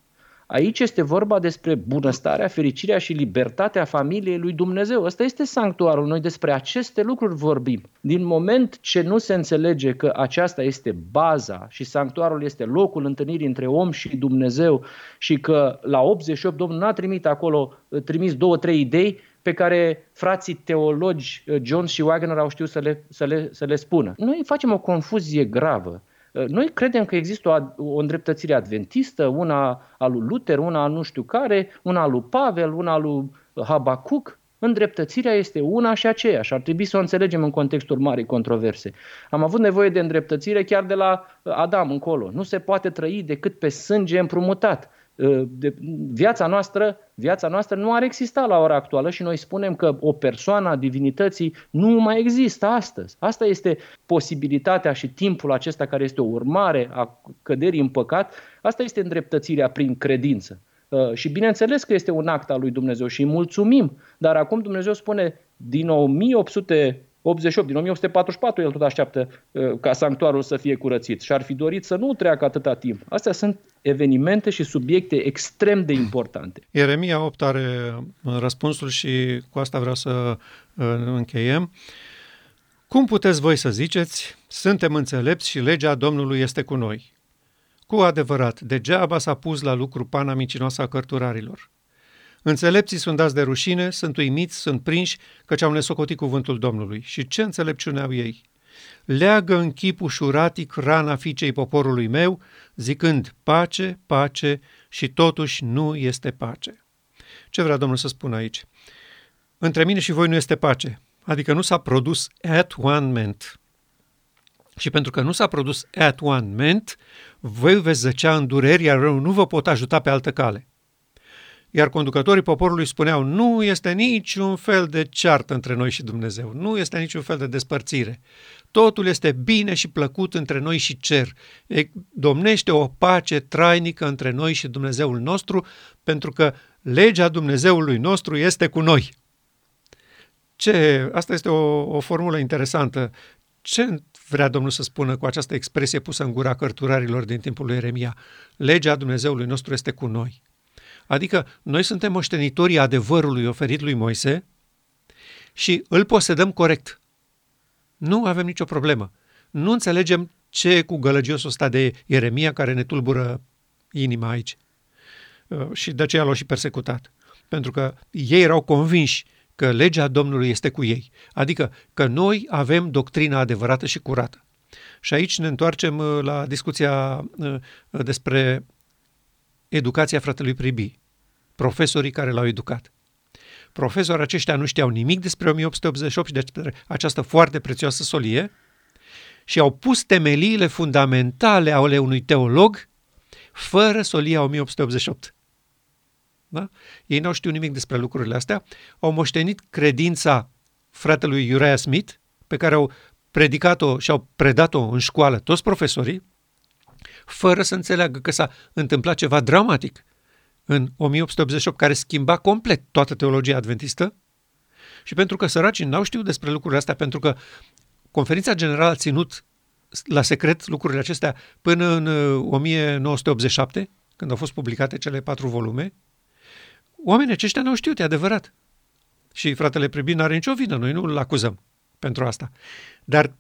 Speaker 2: Aici este vorba despre bunăstarea, fericirea și libertatea familiei lui Dumnezeu. Ăsta este sanctuarul. Noi despre aceste lucruri vorbim. Din moment ce nu se înțelege că aceasta este baza și sanctuarul este locul întâlnirii între om și Dumnezeu și că la 88 Domnul n-a trimis acolo, trimis două, trei idei pe care frații teologi John și Wagner au știut să le, să le, să le spună. Noi facem o confuzie gravă. Noi credem că există o, o îndreptățire adventistă, una a lui Luther, una a nu știu care, una a lui Pavel, una a lui Habacuc. Îndreptățirea este una și aceeași. Ar trebui să o înțelegem în contextul marii controverse. Am avut nevoie de îndreptățire chiar de la Adam încolo. Nu se poate trăi decât pe sânge împrumutat. Ă, de, viața, noastră, viața noastră nu ar exista la ora actuală și noi spunem că o persoană a divinității nu mai există astăzi. Asta este posibilitatea și timpul acesta care este o urmare a căderii în păcat, asta este îndreptățirea prin credință. Ă, și bineînțeles că este un act al lui Dumnezeu și îi mulțumim, dar acum Dumnezeu spune din 1800 88, din 1844 el tot așteaptă uh, ca sanctuarul să fie curățit și ar fi dorit să nu treacă atâta timp. Astea sunt evenimente și subiecte extrem de importante.
Speaker 1: Ieremia 8 are uh, răspunsul și cu asta vreau să uh, încheiem. Cum puteți voi să ziceți, suntem înțelepți și legea Domnului este cu noi? Cu adevărat, degeaba s-a pus la lucru pana micinoasă a cărturarilor. Înțelepții sunt dați de rușine, sunt uimiți, sunt prinși, căci au nesocotit cuvântul Domnului. Și ce înțelepciune au ei? Leagă în chip ușuratic rana fiicei poporului meu, zicând pace, pace și totuși nu este pace. Ce vrea Domnul să spună aici? Între mine și voi nu este pace, adică nu s-a produs at one ment. Și pentru că nu s-a produs at one ment, voi veți zăcea în dureri, iar rău nu vă pot ajuta pe altă cale. Iar conducătorii poporului spuneau, nu este niciun fel de ceartă între noi și Dumnezeu, nu este niciun fel de despărțire. Totul este bine și plăcut între noi și cer. Domnește o pace trainică între noi și Dumnezeul nostru, pentru că legea Dumnezeului nostru este cu noi. Ce? Asta este o, o formulă interesantă. Ce vrea Domnul să spună cu această expresie pusă în gura cărturarilor din timpul lui Eremia? Legea Dumnezeului nostru este cu noi. Adică noi suntem moștenitorii adevărului oferit lui Moise și îl posedăm corect. Nu avem nicio problemă. Nu înțelegem ce e cu gălăgiosul ăsta de Ieremia care ne tulbură inima aici. Uh, și de aceea l-au și persecutat. Pentru că ei erau convinși că legea Domnului este cu ei. Adică că noi avem doctrina adevărată și curată. Și aici ne întoarcem uh, la discuția uh, despre educația fratelui Pribi, profesorii care l-au educat. Profesorii aceștia nu știau nimic despre 1888 și despre această foarte prețioasă solie și au pus temeliile fundamentale ale unui teolog fără solia 1888. Da? Ei nu știu nimic despre lucrurile astea, au moștenit credința fratelui Uriah Smith, pe care au predicat-o și au predat-o în școală toți profesorii, fără să înțeleagă că s-a întâmplat ceva dramatic în 1888 care schimba complet toată teologia adventistă și pentru că săracii n-au știut despre lucrurile astea, pentru că conferința generală a ținut la secret lucrurile acestea până în 1987, uh, când au fost publicate cele patru volume, oamenii aceștia n-au știut, e adevărat. Și fratele Pribin are nicio vină, noi nu îl acuzăm pentru asta. Dar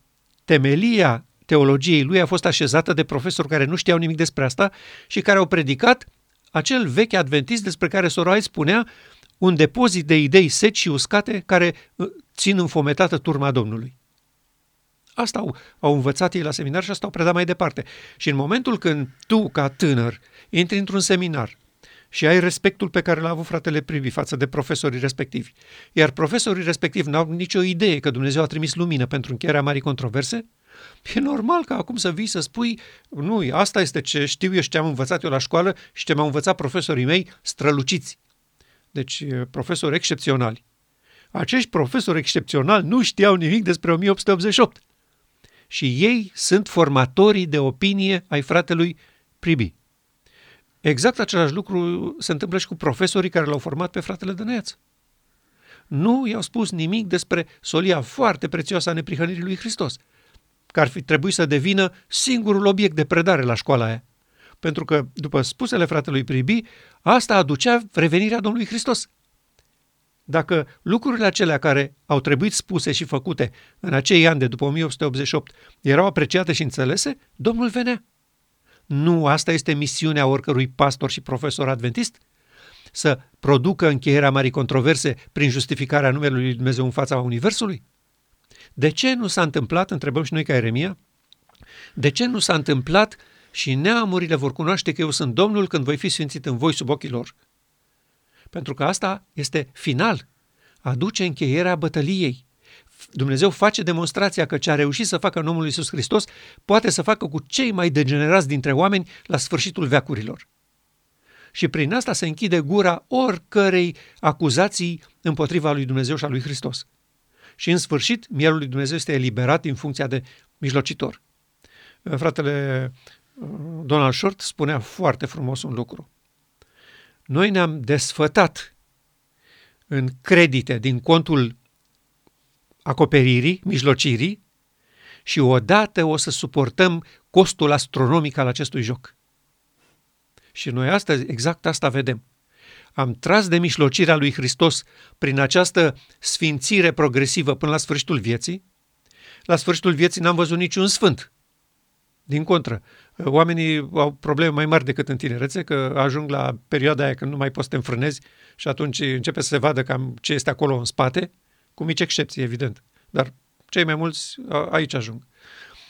Speaker 1: temelia teologiei lui a fost așezată de profesori care nu știau nimic despre asta și care au predicat acel vechi adventist despre care Sorai spunea un depozit de idei seci și uscate care uh, țin înfometată turma Domnului. Asta au, au învățat ei la seminar și asta au predat mai departe. Și în momentul când tu, ca tânăr, intri într-un seminar și ai respectul pe care l-a avut fratele Privi față de profesorii respectivi, iar profesorii respectivi n-au nicio idee că Dumnezeu a trimis lumină pentru încheierea marii controverse, E normal ca acum să vii să spui, nu, asta este ce știu eu și ce am învățat eu la școală și ce m-au învățat profesorii mei străluciți. Deci, profesori excepționali. Acești profesori excepționali nu știau nimic despre 1888. Și ei sunt formatorii de opinie ai fratelui Pribi. Exact același lucru se întâmplă și cu profesorii care l-au format pe fratele Dăneaț. Nu i-au spus nimic despre solia foarte prețioasă a neprihănirii lui Hristos că ar fi trebuit să devină singurul obiect de predare la școala aia. Pentru că, după spusele fratelui Pribi, asta aducea revenirea Domnului Hristos. Dacă lucrurile acelea care au trebuit spuse și făcute în acei ani de după 1888 erau apreciate și înțelese, Domnul venea. Nu asta este misiunea oricărui pastor și profesor adventist? Să producă încheierea marii controverse prin justificarea numelui Lui Dumnezeu în fața Universului? De ce nu s-a întâmplat, întrebăm și noi ca Eremia, de ce nu s-a întâmplat și neamurile vor cunoaște că eu sunt Domnul când voi fi sfințit în voi sub ochii lor? Pentru că asta este final, aduce încheierea bătăliei. Dumnezeu face demonstrația că ce a reușit să facă în omul Iisus Hristos poate să facă cu cei mai degenerați dintre oameni la sfârșitul veacurilor. Și prin asta se închide gura oricărei acuzații împotriva lui Dumnezeu și a lui Hristos și în sfârșit mielul lui Dumnezeu este eliberat în funcția de mijlocitor. Fratele uh, Donald Short spunea foarte frumos un lucru. Noi ne-am desfătat în credite din contul acoperirii, mijlocirii și odată o să suportăm costul astronomic al acestui joc. Și noi astăzi exact asta vedem. Am tras de mijlocirea lui Hristos prin această sfințire progresivă până la sfârșitul vieții. La sfârșitul vieții n-am văzut niciun sfânt. Din contră, oamenii au probleme mai mari decât în tinerețe, că ajung la perioada aia când nu mai poți să te înfrânezi și atunci începe să se vadă cam ce este acolo în spate, cu mici excepții, evident. Dar cei mai mulți aici ajung.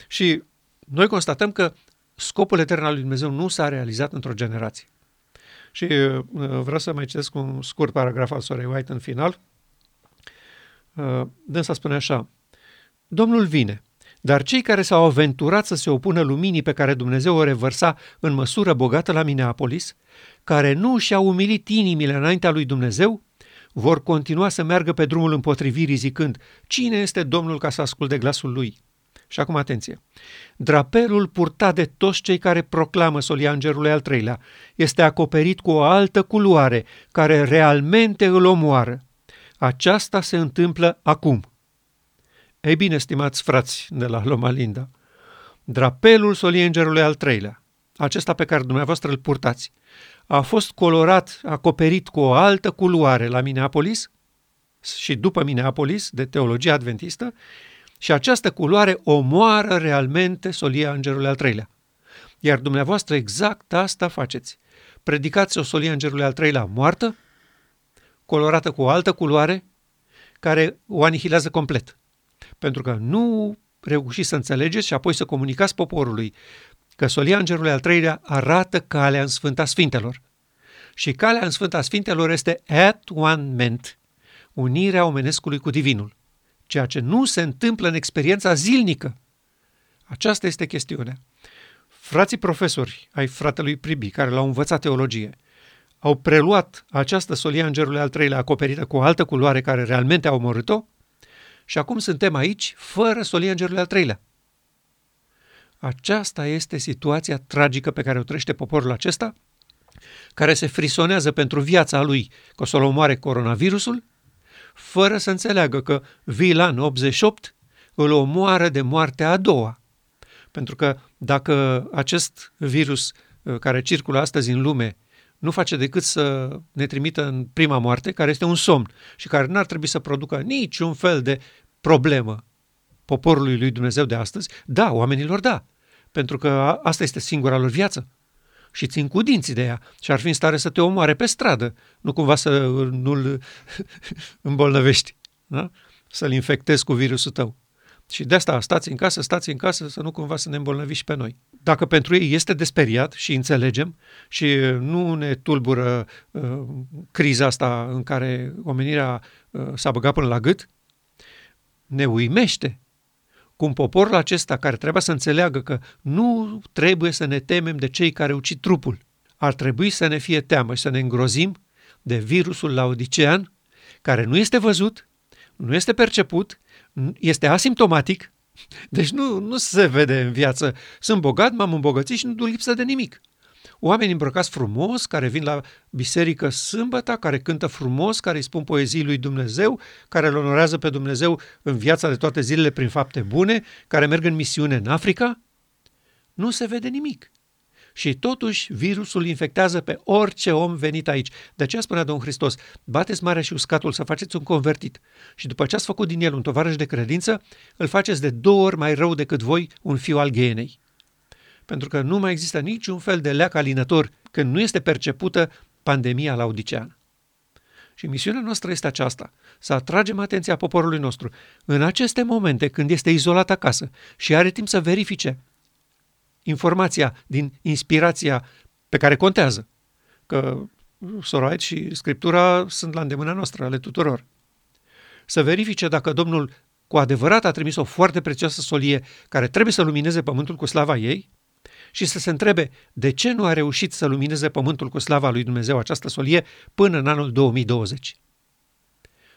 Speaker 1: Și noi constatăm că scopul etern al lui Dumnezeu nu s-a realizat într-o generație. Și uh, vreau să mai citesc un scurt paragraf al Sorei White în final. Uh, dânsa spune așa, Domnul vine, dar cei care s-au aventurat să se opună luminii pe care Dumnezeu o revărsa în măsură bogată la Minneapolis, care nu și-au umilit inimile înaintea lui Dumnezeu, vor continua să meargă pe drumul împotrivirii zicând, cine este Domnul ca să asculte glasul lui? Și acum atenție. Drapelul purtat de toți cei care proclamă solia îngerului al treilea este acoperit cu o altă culoare care realmente îl omoară. Aceasta se întâmplă acum. Ei bine, stimați frați de la Loma Linda, drapelul soliei îngerului al treilea, acesta pe care dumneavoastră îl purtați, a fost colorat, acoperit cu o altă culoare la Minneapolis și după Minneapolis, de teologie adventistă, și această culoare omoară realmente solia îngerului al treilea. Iar dumneavoastră exact asta faceți. Predicați o solie îngerului al treilea moartă, colorată cu o altă culoare, care o anihilează complet. Pentru că nu reușiți să înțelegeți și apoi să comunicați poporului că solia îngerului al treilea arată calea în Sfânta Sfintelor. Și calea în Sfânta Sfintelor este at one ment, unirea omenescului cu divinul ceea ce nu se întâmplă în experiența zilnică. Aceasta este chestiunea. Frații profesori ai fratelui Pribi, care l-au învățat teologie, au preluat această solia îngerului al treilea acoperită cu o altă culoare care realmente a omorât-o și acum suntem aici fără solia îngerului al treilea. Aceasta este situația tragică pe care o trăiește poporul acesta, care se frisonează pentru viața lui că o să-l omoare coronavirusul fără să înțeleagă că Vilan 88 îl omoară de moartea a doua. Pentru că dacă acest virus uh, care circulă astăzi în lume nu face decât să ne trimită în prima moarte, care este un somn și care n-ar trebui să producă niciun fel de problemă poporului lui Dumnezeu de astăzi, da, oamenilor da, pentru că asta este singura lor viață și țin cu dinții de ea și ar fi în stare să te omoare pe stradă, nu cumva să nu-l îmbolnăvești, da? să-l infectezi cu virusul tău. Și de asta stați în casă, stați în casă, să nu cumva să ne îmbolnăviți și pe noi. Dacă pentru ei este desperiat și înțelegem și nu ne tulbură uh, criza asta în care omenirea uh, s-a băgat până la gât, ne uimește cum poporul acesta care trebuie să înțeleagă că nu trebuie să ne temem de cei care ucid trupul. Ar trebui să ne fie teamă și să ne îngrozim de virusul laodicean, care nu este văzut, nu este perceput, este asimptomatic, deci nu, nu se vede în viață. Sunt bogat, m-am îmbogățit și nu duc lipsă de nimic oameni îmbrăcați frumos, care vin la biserică sâmbătă, care cântă frumos, care îi spun poezii lui Dumnezeu, care îl onorează pe Dumnezeu în viața de toate zilele prin fapte bune, care merg în misiune în Africa, nu se vede nimic. Și totuși virusul infectează pe orice om venit aici. De aceea spunea Domnul Hristos, bateți mare și uscatul să faceți un convertit. Și după ce ați făcut din el un tovarăș de credință, îl faceți de două ori mai rău decât voi un fiu al ghenei pentru că nu mai există niciun fel de leac alinător când nu este percepută pandemia laudiceană. Și misiunea noastră este aceasta, să atragem atenția poporului nostru în aceste momente când este izolat acasă și are timp să verifice informația din inspirația pe care contează. Că Sorait și Scriptura sunt la îndemâna noastră, ale tuturor. Să verifice dacă Domnul cu adevărat a trimis o foarte prețioasă solie care trebuie să lumineze pământul cu slava ei și să se întrebe de ce nu a reușit să lumineze pământul cu slava lui Dumnezeu această solie până în anul 2020.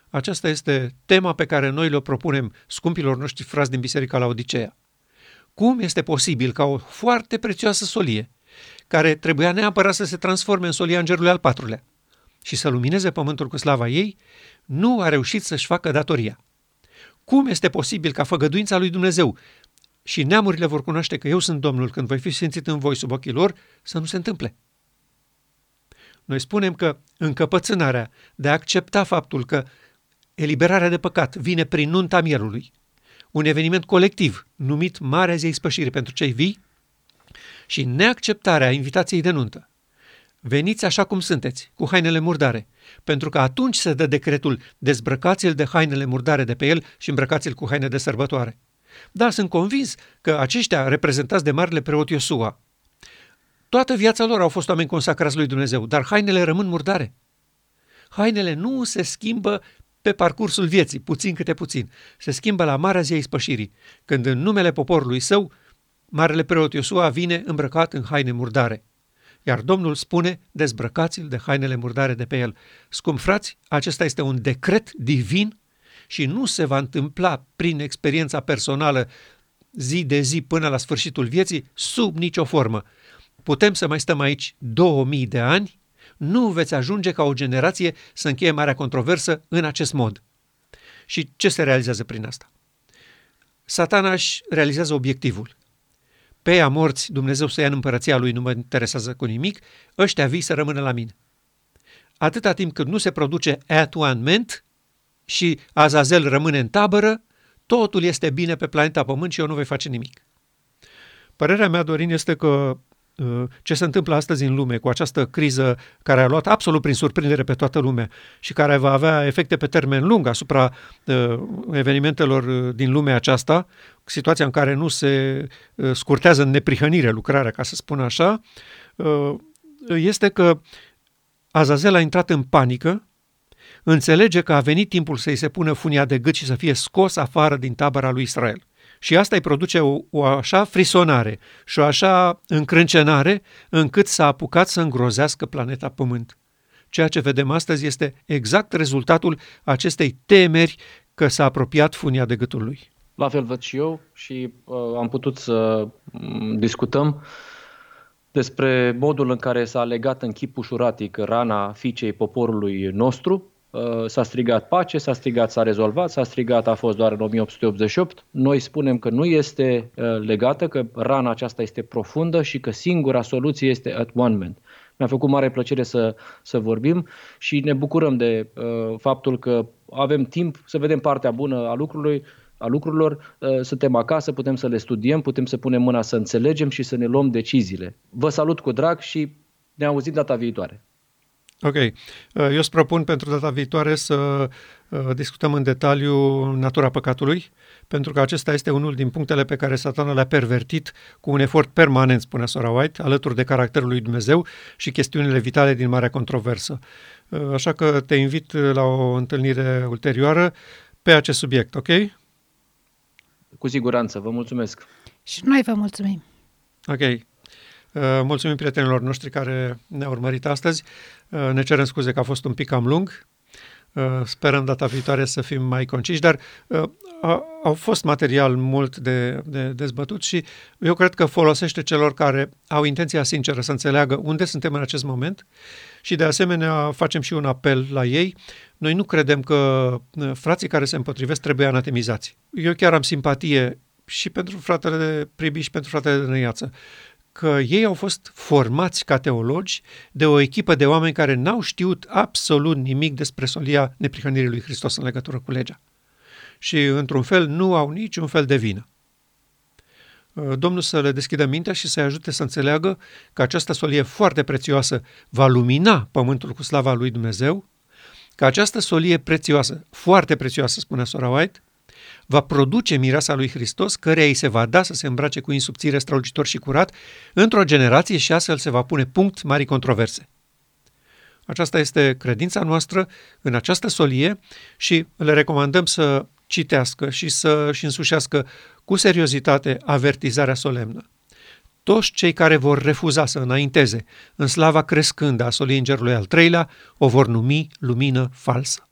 Speaker 1: Aceasta este tema pe care noi le propunem scumpilor noștri frați din Biserica la Odiceea. Cum este posibil ca o foarte prețioasă solie, care trebuia neapărat să se transforme în solia îngerului al patrulea și să lumineze pământul cu slava ei, nu a reușit să-și facă datoria? Cum este posibil ca făgăduința lui Dumnezeu și neamurile vor cunoaște că eu sunt Domnul când voi fi simțit în voi sub ochii lor, să nu se întâmple? Noi spunem că încăpățânarea de a accepta faptul că eliberarea de păcat vine prin nunta mielului, un eveniment colectiv numit Marea Zei Spășirii pentru cei vii, și neacceptarea invitației de nuntă. Veniți așa cum sunteți, cu hainele murdare, pentru că atunci se dă decretul dezbrăcați-l de hainele murdare de pe el și îmbrăcați-l cu haine de sărbătoare. Dar sunt convins că aceștia reprezentați de marele preot Iosua, toată viața lor au fost oameni consacrați lui Dumnezeu, dar hainele rămân murdare. Hainele nu se schimbă pe parcursul vieții, puțin câte puțin. Se schimbă la marea zi a ispășirii, când în numele poporului său, marele preot Iosua vine îmbrăcat în haine murdare. Iar Domnul spune, dezbrăcați-l de hainele murdare de pe el. Scump frați, acesta este un decret divin și nu se va întâmpla prin experiența personală zi de zi până la sfârșitul vieții, sub nicio formă. Putem să mai stăm aici 2000 de ani, nu veți ajunge ca o generație să încheie marea controversă în acest mod. Și ce se realizează prin asta? Satana își realizează obiectivul. Pe ea morți, Dumnezeu să ia în împărăția lui, nu mă interesează cu nimic, ăștia vii să rămână la mine. Atâta timp cât nu se produce atuanment și Azazel rămâne în tabără, totul este bine pe planeta Pământ și eu nu voi face nimic. Părerea mea, Dorin, este că uh, ce se întâmplă astăzi în lume cu această criză care a luat absolut prin surprindere pe toată lumea și care va avea efecte pe termen lung asupra uh, evenimentelor uh, din lumea aceasta, situația în care nu se uh, scurtează în neprihănire lucrarea, ca să spun așa, uh, este că Azazel a intrat în panică, înțelege că a venit timpul să-i se pună funia de gât și să fie scos afară din tabăra lui Israel. Și asta îi produce o, o așa frisonare și o așa încrâncenare încât s-a apucat să îngrozească planeta Pământ. Ceea ce vedem astăzi este exact rezultatul acestei temeri că s-a apropiat funia de gâtul lui.
Speaker 2: La fel văd și eu și uh, am putut să um, discutăm despre modul în care s-a legat în chip ușuratic rana fiicei poporului nostru. Uh, s-a strigat pace, s-a strigat s-a rezolvat, s-a strigat a fost doar în 1888. Noi spunem că nu este uh, legată, că rana aceasta este profundă și că singura soluție este at one man. Mi-a făcut mare plăcere să, să vorbim și ne bucurăm de uh, faptul că avem timp să vedem partea bună a lucrului a lucrurilor, uh, suntem acasă, putem să le studiem, putem să punem mâna să înțelegem și să ne luăm deciziile. Vă salut cu drag și ne auzim data viitoare.
Speaker 1: Ok. Uh, eu îți propun pentru data viitoare să uh, discutăm în detaliu natura păcatului, pentru că acesta este unul din punctele pe care satana le-a pervertit cu un efort permanent, spune Sora White, alături de caracterul lui Dumnezeu și chestiunile vitale din marea controversă. Așa că te invit la o întâlnire ulterioară pe acest subiect, ok?
Speaker 2: Cu siguranță, vă mulțumesc.
Speaker 3: Și noi vă mulțumim.
Speaker 1: Ok. Uh, mulțumim prietenilor noștri care ne-au urmărit astăzi. Uh, ne cerem scuze că a fost un pic cam lung. Uh, sperăm data viitoare să fim mai conciși, dar au fost material mult de, de dezbătut și eu cred că folosește celor care au intenția sinceră să înțeleagă unde suntem în acest moment și de asemenea facem și un apel la ei. Noi nu credem că uh, frații care se împotrivesc trebuie anatemizați. Eu chiar am simpatie și pentru fratele Pribi și pentru fratele de Năiață că ei au fost formați ca teologi de o echipă de oameni care n-au știut absolut nimic despre solia neprihănirii lui Hristos în legătură cu legea. Și, într-un fel, nu au niciun fel de vină. Uh, Domnul să le deschidă mintea și să-i ajute să înțeleagă că această solie foarte prețioasă va lumina pământul cu slava lui Dumnezeu, că această solie prețioasă, foarte prețioasă, spune Sora White, va produce mireasa lui Hristos, căreia îi se va da să se îmbrace cu insubțire strălucitor și curat într-o generație și astfel se va pune punct mari controverse. Aceasta este credința noastră în această solie și le recomandăm să citească și să-și însușească cu seriozitate avertizarea solemnă. Toți cei care vor refuza să înainteze în slava crescândă a soliei îngerului al treilea o vor numi lumină falsă.